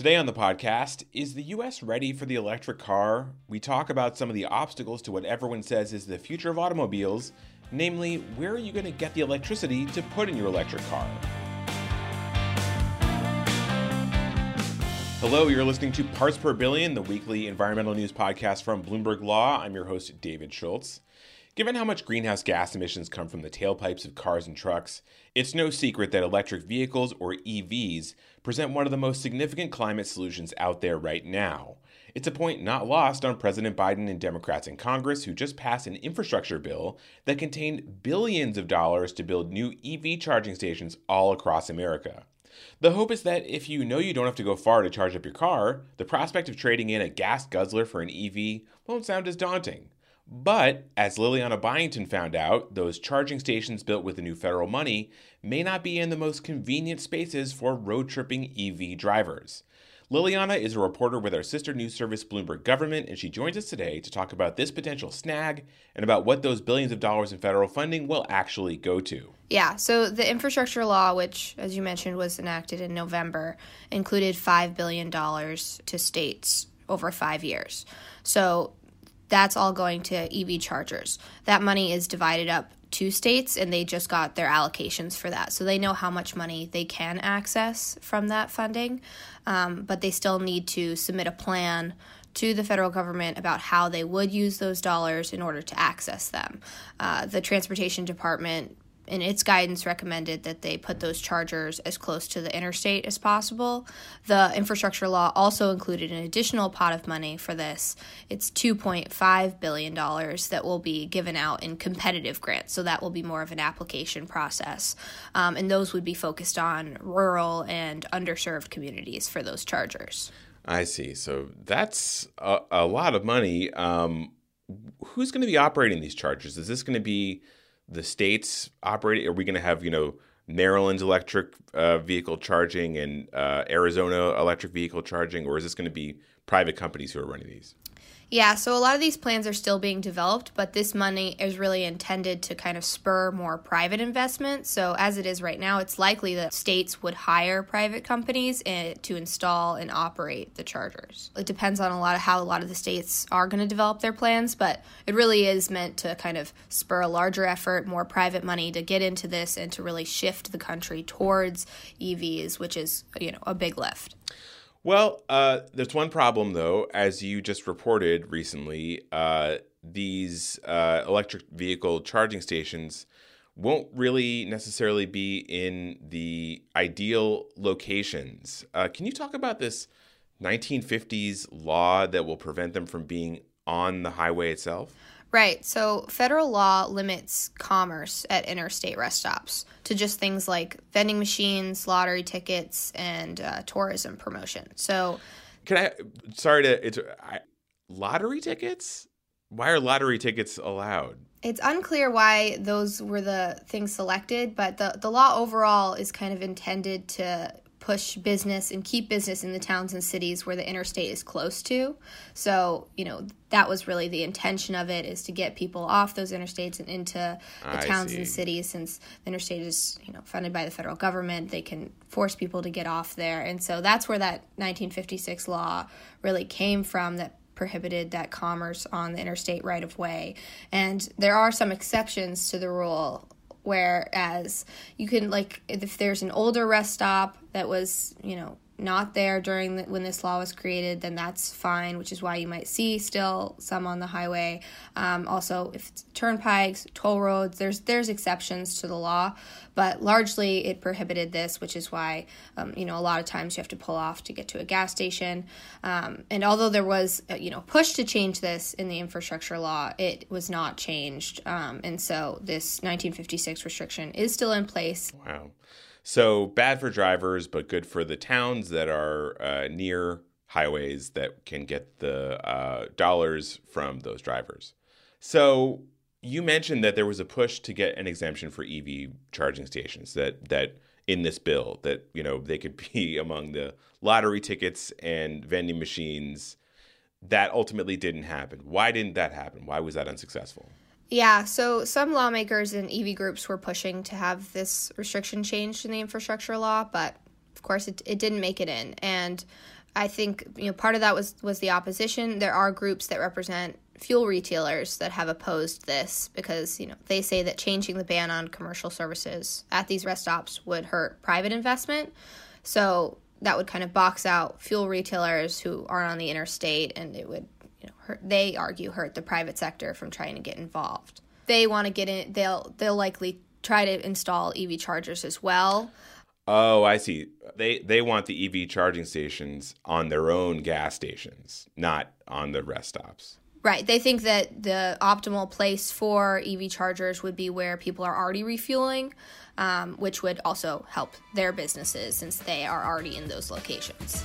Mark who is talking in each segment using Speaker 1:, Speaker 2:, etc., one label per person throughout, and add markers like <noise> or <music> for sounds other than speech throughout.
Speaker 1: Today on the podcast, is the US ready for the electric car? We talk about some of the obstacles to what everyone says is the future of automobiles, namely, where are you going to get the electricity to put in your electric car? Hello, you're listening to Parts Per Billion, the weekly environmental news podcast from Bloomberg Law. I'm your host, David Schultz. Given how much greenhouse gas emissions come from the tailpipes of cars and trucks, it's no secret that electric vehicles, or EVs, present one of the most significant climate solutions out there right now. It's a point not lost on President Biden and Democrats in Congress who just passed an infrastructure bill that contained billions of dollars to build new EV charging stations all across America. The hope is that if you know you don't have to go far to charge up your car, the prospect of trading in a gas guzzler for an EV won't sound as daunting. But, as Liliana Byington found out, those charging stations built with the new federal money may not be in the most convenient spaces for road tripping EV drivers. Liliana is a reporter with our sister news service, Bloomberg Government, and she joins us today to talk about this potential snag and about what those billions of dollars in federal funding will actually go to.
Speaker 2: Yeah, so the infrastructure law, which, as you mentioned, was enacted in November, included $5 billion to states over five years. So that's all going to EV chargers. That money is divided up to states and they just got their allocations for that. So they know how much money they can access from that funding, um, but they still need to submit a plan to the federal government about how they would use those dollars in order to access them. Uh, the Transportation Department in its guidance recommended that they put those chargers as close to the interstate as possible. The infrastructure law also included an additional pot of money for this. It's $2.5 billion that will be given out in competitive grants. So that will be more of an application process. Um, and those would be focused on rural and underserved communities for those chargers.
Speaker 1: I see. So that's a, a lot of money. Um, who's going to be operating these chargers? Is this going to be the states operating? Are we going to have you know Maryland's electric uh, vehicle charging and uh, Arizona electric vehicle charging, or is this going to be private companies who are running these?
Speaker 2: Yeah, so a lot of these plans are still being developed, but this money is really intended to kind of spur more private investment. So, as it is right now, it's likely that states would hire private companies eh, to install and operate the chargers. It depends on a lot of how a lot of the states are going to develop their plans, but it really is meant to kind of spur a larger effort, more private money to get into this and to really shift the country towards EVs, which is, you know, a big lift.
Speaker 1: Well, uh, there's one problem though, as you just reported recently. Uh, these uh, electric vehicle charging stations won't really necessarily be in the ideal locations. Uh, can you talk about this 1950s law that will prevent them from being on the highway itself?
Speaker 2: Right. So federal law limits commerce at interstate rest stops to just things like vending machines, lottery tickets, and uh, tourism promotion. So,
Speaker 1: can I? Sorry to. It's I, lottery tickets. Why are lottery tickets allowed?
Speaker 2: It's unclear why those were the things selected, but the, the law overall is kind of intended to push business and keep business in the towns and cities where the interstate is close to. So, you know, that was really the intention of it is to get people off those interstates and into the I towns see. and cities since the interstate is, you know, funded by the federal government, they can force people to get off there. And so that's where that 1956 law really came from that prohibited that commerce on the interstate right of way. And there are some exceptions to the rule Whereas you can like if there's an older rest stop that was you know not there during the, when this law was created, then that's fine, which is why you might see still some on the highway. Um, also, if turnpikes, toll roads, there's there's exceptions to the law, but largely it prohibited this, which is why um, you know a lot of times you have to pull off to get to a gas station. Um, and although there was a, you know push to change this in the infrastructure law, it was not changed, um, and so this 1956 restriction is still in place.
Speaker 1: Wow. So bad for drivers, but good for the towns that are uh, near highways that can get the uh, dollars from those drivers. So you mentioned that there was a push to get an exemption for EV charging stations. That that in this bill that you know they could <laughs> be among the lottery tickets and vending machines. That ultimately didn't happen. Why didn't that happen? Why was that unsuccessful?
Speaker 2: Yeah, so some lawmakers and EV groups were pushing to have this restriction changed in the infrastructure law, but of course it, it didn't make it in. And I think you know part of that was was the opposition. There are groups that represent fuel retailers that have opposed this because you know they say that changing the ban on commercial services at these rest stops would hurt private investment. So that would kind of box out fuel retailers who aren't on the interstate and it would they argue hurt the private sector from trying to get involved. They want to get in. They'll they'll likely try to install EV chargers as well.
Speaker 1: Oh, I see. They they want the EV charging stations on their own gas stations, not on the rest stops.
Speaker 2: Right. They think that the optimal place for EV chargers would be where people are already refueling, um, which would also help their businesses since they are already in those locations.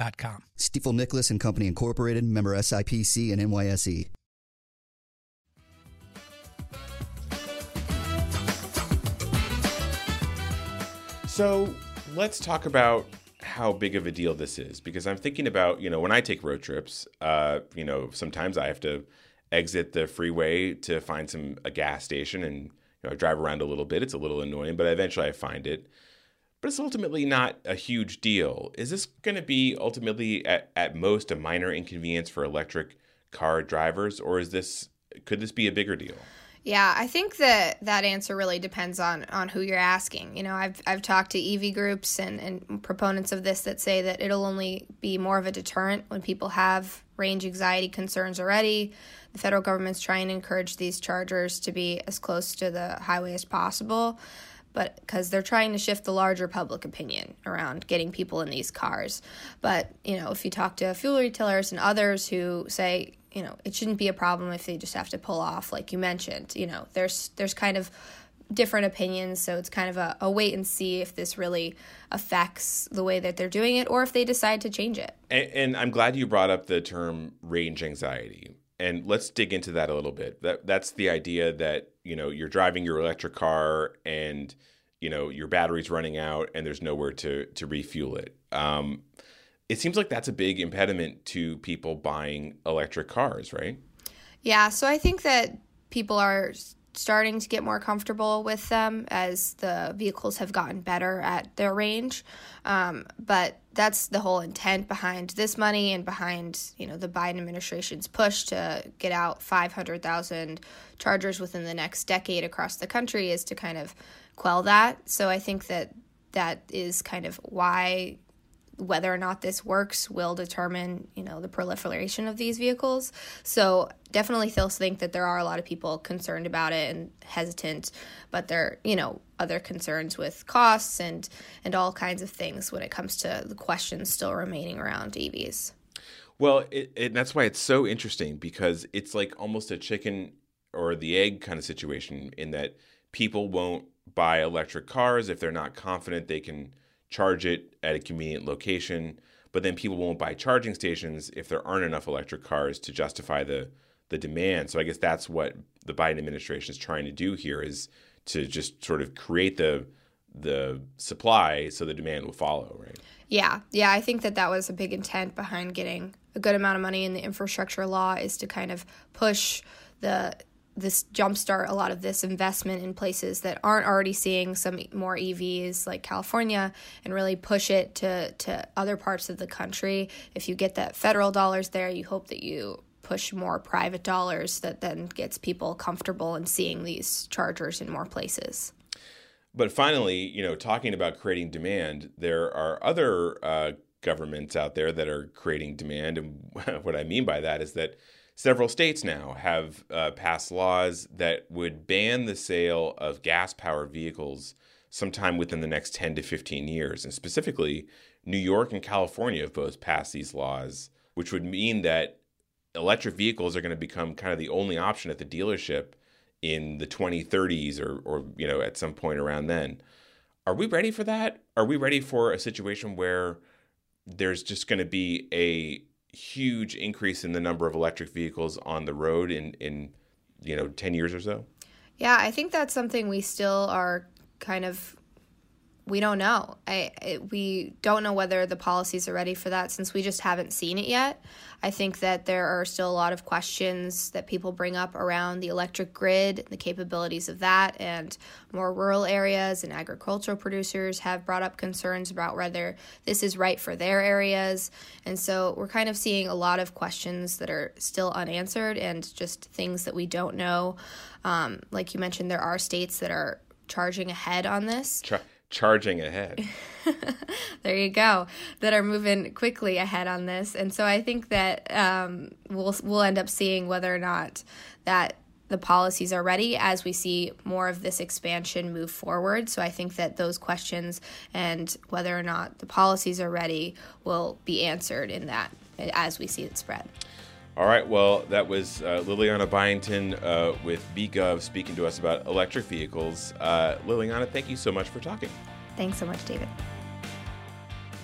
Speaker 3: Stifel.com.
Speaker 4: Stifel Nicolaus and Company Incorporated, member SIPC and NYSE.
Speaker 1: So let's talk about how big of a deal this is because I'm thinking about, you know, when I take road trips, uh, you know, sometimes I have to exit the freeway to find some a gas station and you know, I drive around a little bit. It's a little annoying, but eventually I find it but it's ultimately not a huge deal. Is this going to be ultimately at, at most a minor inconvenience for electric car drivers, or is this could this be a bigger deal?
Speaker 2: Yeah, I think that that answer really depends on on who you're asking. You know, I've I've talked to EV groups and, and proponents of this that say that it'll only be more of a deterrent when people have range anxiety concerns already. The federal government's trying to encourage these chargers to be as close to the highway as possible but because they're trying to shift the larger public opinion around getting people in these cars. But, you know, if you talk to fuel retailers and others who say, you know, it shouldn't be a problem if they just have to pull off, like you mentioned. You know, there's there's kind of different opinions, so it's kind of a, a wait and see if this really affects the way that they're doing it or if they decide to change it.
Speaker 1: And, and I'm glad you brought up the term range anxiety. And let's dig into that a little bit. That that's the idea that, you know, you're driving your electric car and you know your battery's running out and there's nowhere to to refuel it. Um, it seems like that's a big impediment to people buying electric cars, right?
Speaker 2: Yeah, so I think that people are starting to get more comfortable with them as the vehicles have gotten better at their range. Um, but that's the whole intent behind this money and behind you know the Biden administration's push to get out 500,000 chargers within the next decade across the country is to kind of quell that. So I think that that is kind of why whether or not this works will determine, you know, the proliferation of these vehicles. So definitely still think that there are a lot of people concerned about it and hesitant, but there, you know, other concerns with costs and and all kinds of things when it comes to the questions still remaining around EVs.
Speaker 1: Well, it, it, that's why it's so interesting because it's like almost a chicken or the egg kind of situation in that people won't buy electric cars if they're not confident they can charge it at a convenient location. But then people won't buy charging stations if there aren't enough electric cars to justify the the demand. So I guess that's what the Biden administration is trying to do here is to just sort of create the the supply so the demand will follow, right?
Speaker 2: Yeah, yeah, I think that that was a big intent behind getting a good amount of money in the infrastructure law is to kind of push the this jumpstart a lot of this investment in places that aren't already seeing some more EVs like California and really push it to to other parts of the country. If you get that federal dollars there, you hope that you push more private dollars that then gets people comfortable in seeing these chargers in more places.
Speaker 1: But finally, you know, talking about creating demand, there are other uh, governments out there that are creating demand, and <laughs> what I mean by that is that Several states now have uh, passed laws that would ban the sale of gas powered vehicles sometime within the next 10 to 15 years. And specifically, New York and California have both passed these laws, which would mean that electric vehicles are going to become kind of the only option at the dealership in the 2030s or, or you know at some point around then. Are we ready for that? Are we ready for a situation where there's just going to be a huge increase in the number of electric vehicles on the road in in you know 10 years or so?
Speaker 2: Yeah, I think that's something we still are kind of we don't know. I it, we don't know whether the policies are ready for that since we just haven't seen it yet. I think that there are still a lot of questions that people bring up around the electric grid, the capabilities of that, and more rural areas and agricultural producers have brought up concerns about whether this is right for their areas. And so we're kind of seeing a lot of questions that are still unanswered and just things that we don't know. Um, like you mentioned, there are states that are charging ahead on this
Speaker 1: charging ahead. <laughs>
Speaker 2: there you go. That are moving quickly ahead on this, and so I think that um, we'll we'll end up seeing whether or not that the policies are ready as we see more of this expansion move forward. So I think that those questions and whether or not the policies are ready will be answered in that as we see it spread.
Speaker 1: All right, well, that was uh, Liliana Byington uh, with BGov speaking to us about electric vehicles. Uh, Liliana, thank you so much for talking.
Speaker 2: Thanks so much, David.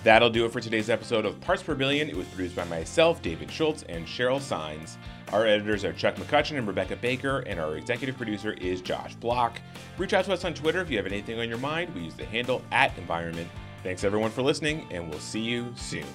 Speaker 1: That'll do it for today's episode of Parts Per Billion. It was produced by myself, David Schultz, and Cheryl Saenz. Our editors are Chuck McCutcheon and Rebecca Baker, and our executive producer is Josh Block. Reach out to us on Twitter if you have anything on your mind. We use the handle at Environment. Thanks everyone for listening, and we'll see you soon.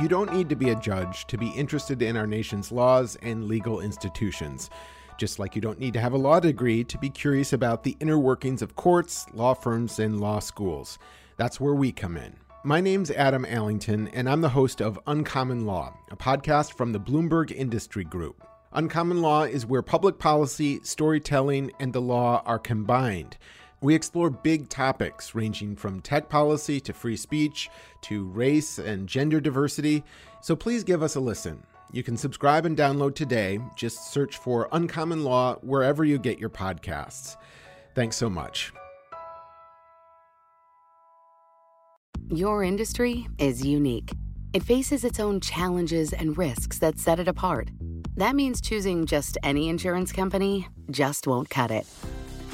Speaker 5: You don't need to be a judge to be interested in our nation's laws and legal institutions. Just like you don't need to have a law degree to be curious about the inner workings of courts, law firms, and law schools. That's where we come in. My name's Adam Allington, and I'm the host of Uncommon Law, a podcast from the Bloomberg Industry Group. Uncommon Law is where public policy, storytelling, and the law are combined. We explore big topics ranging from tech policy to free speech to race and gender diversity, so please give us a listen. You can subscribe and download today. Just search for Uncommon Law wherever you get your podcasts. Thanks so much.
Speaker 6: Your industry is unique. It faces its own challenges and risks that set it apart. That means choosing just any insurance company just won't cut it.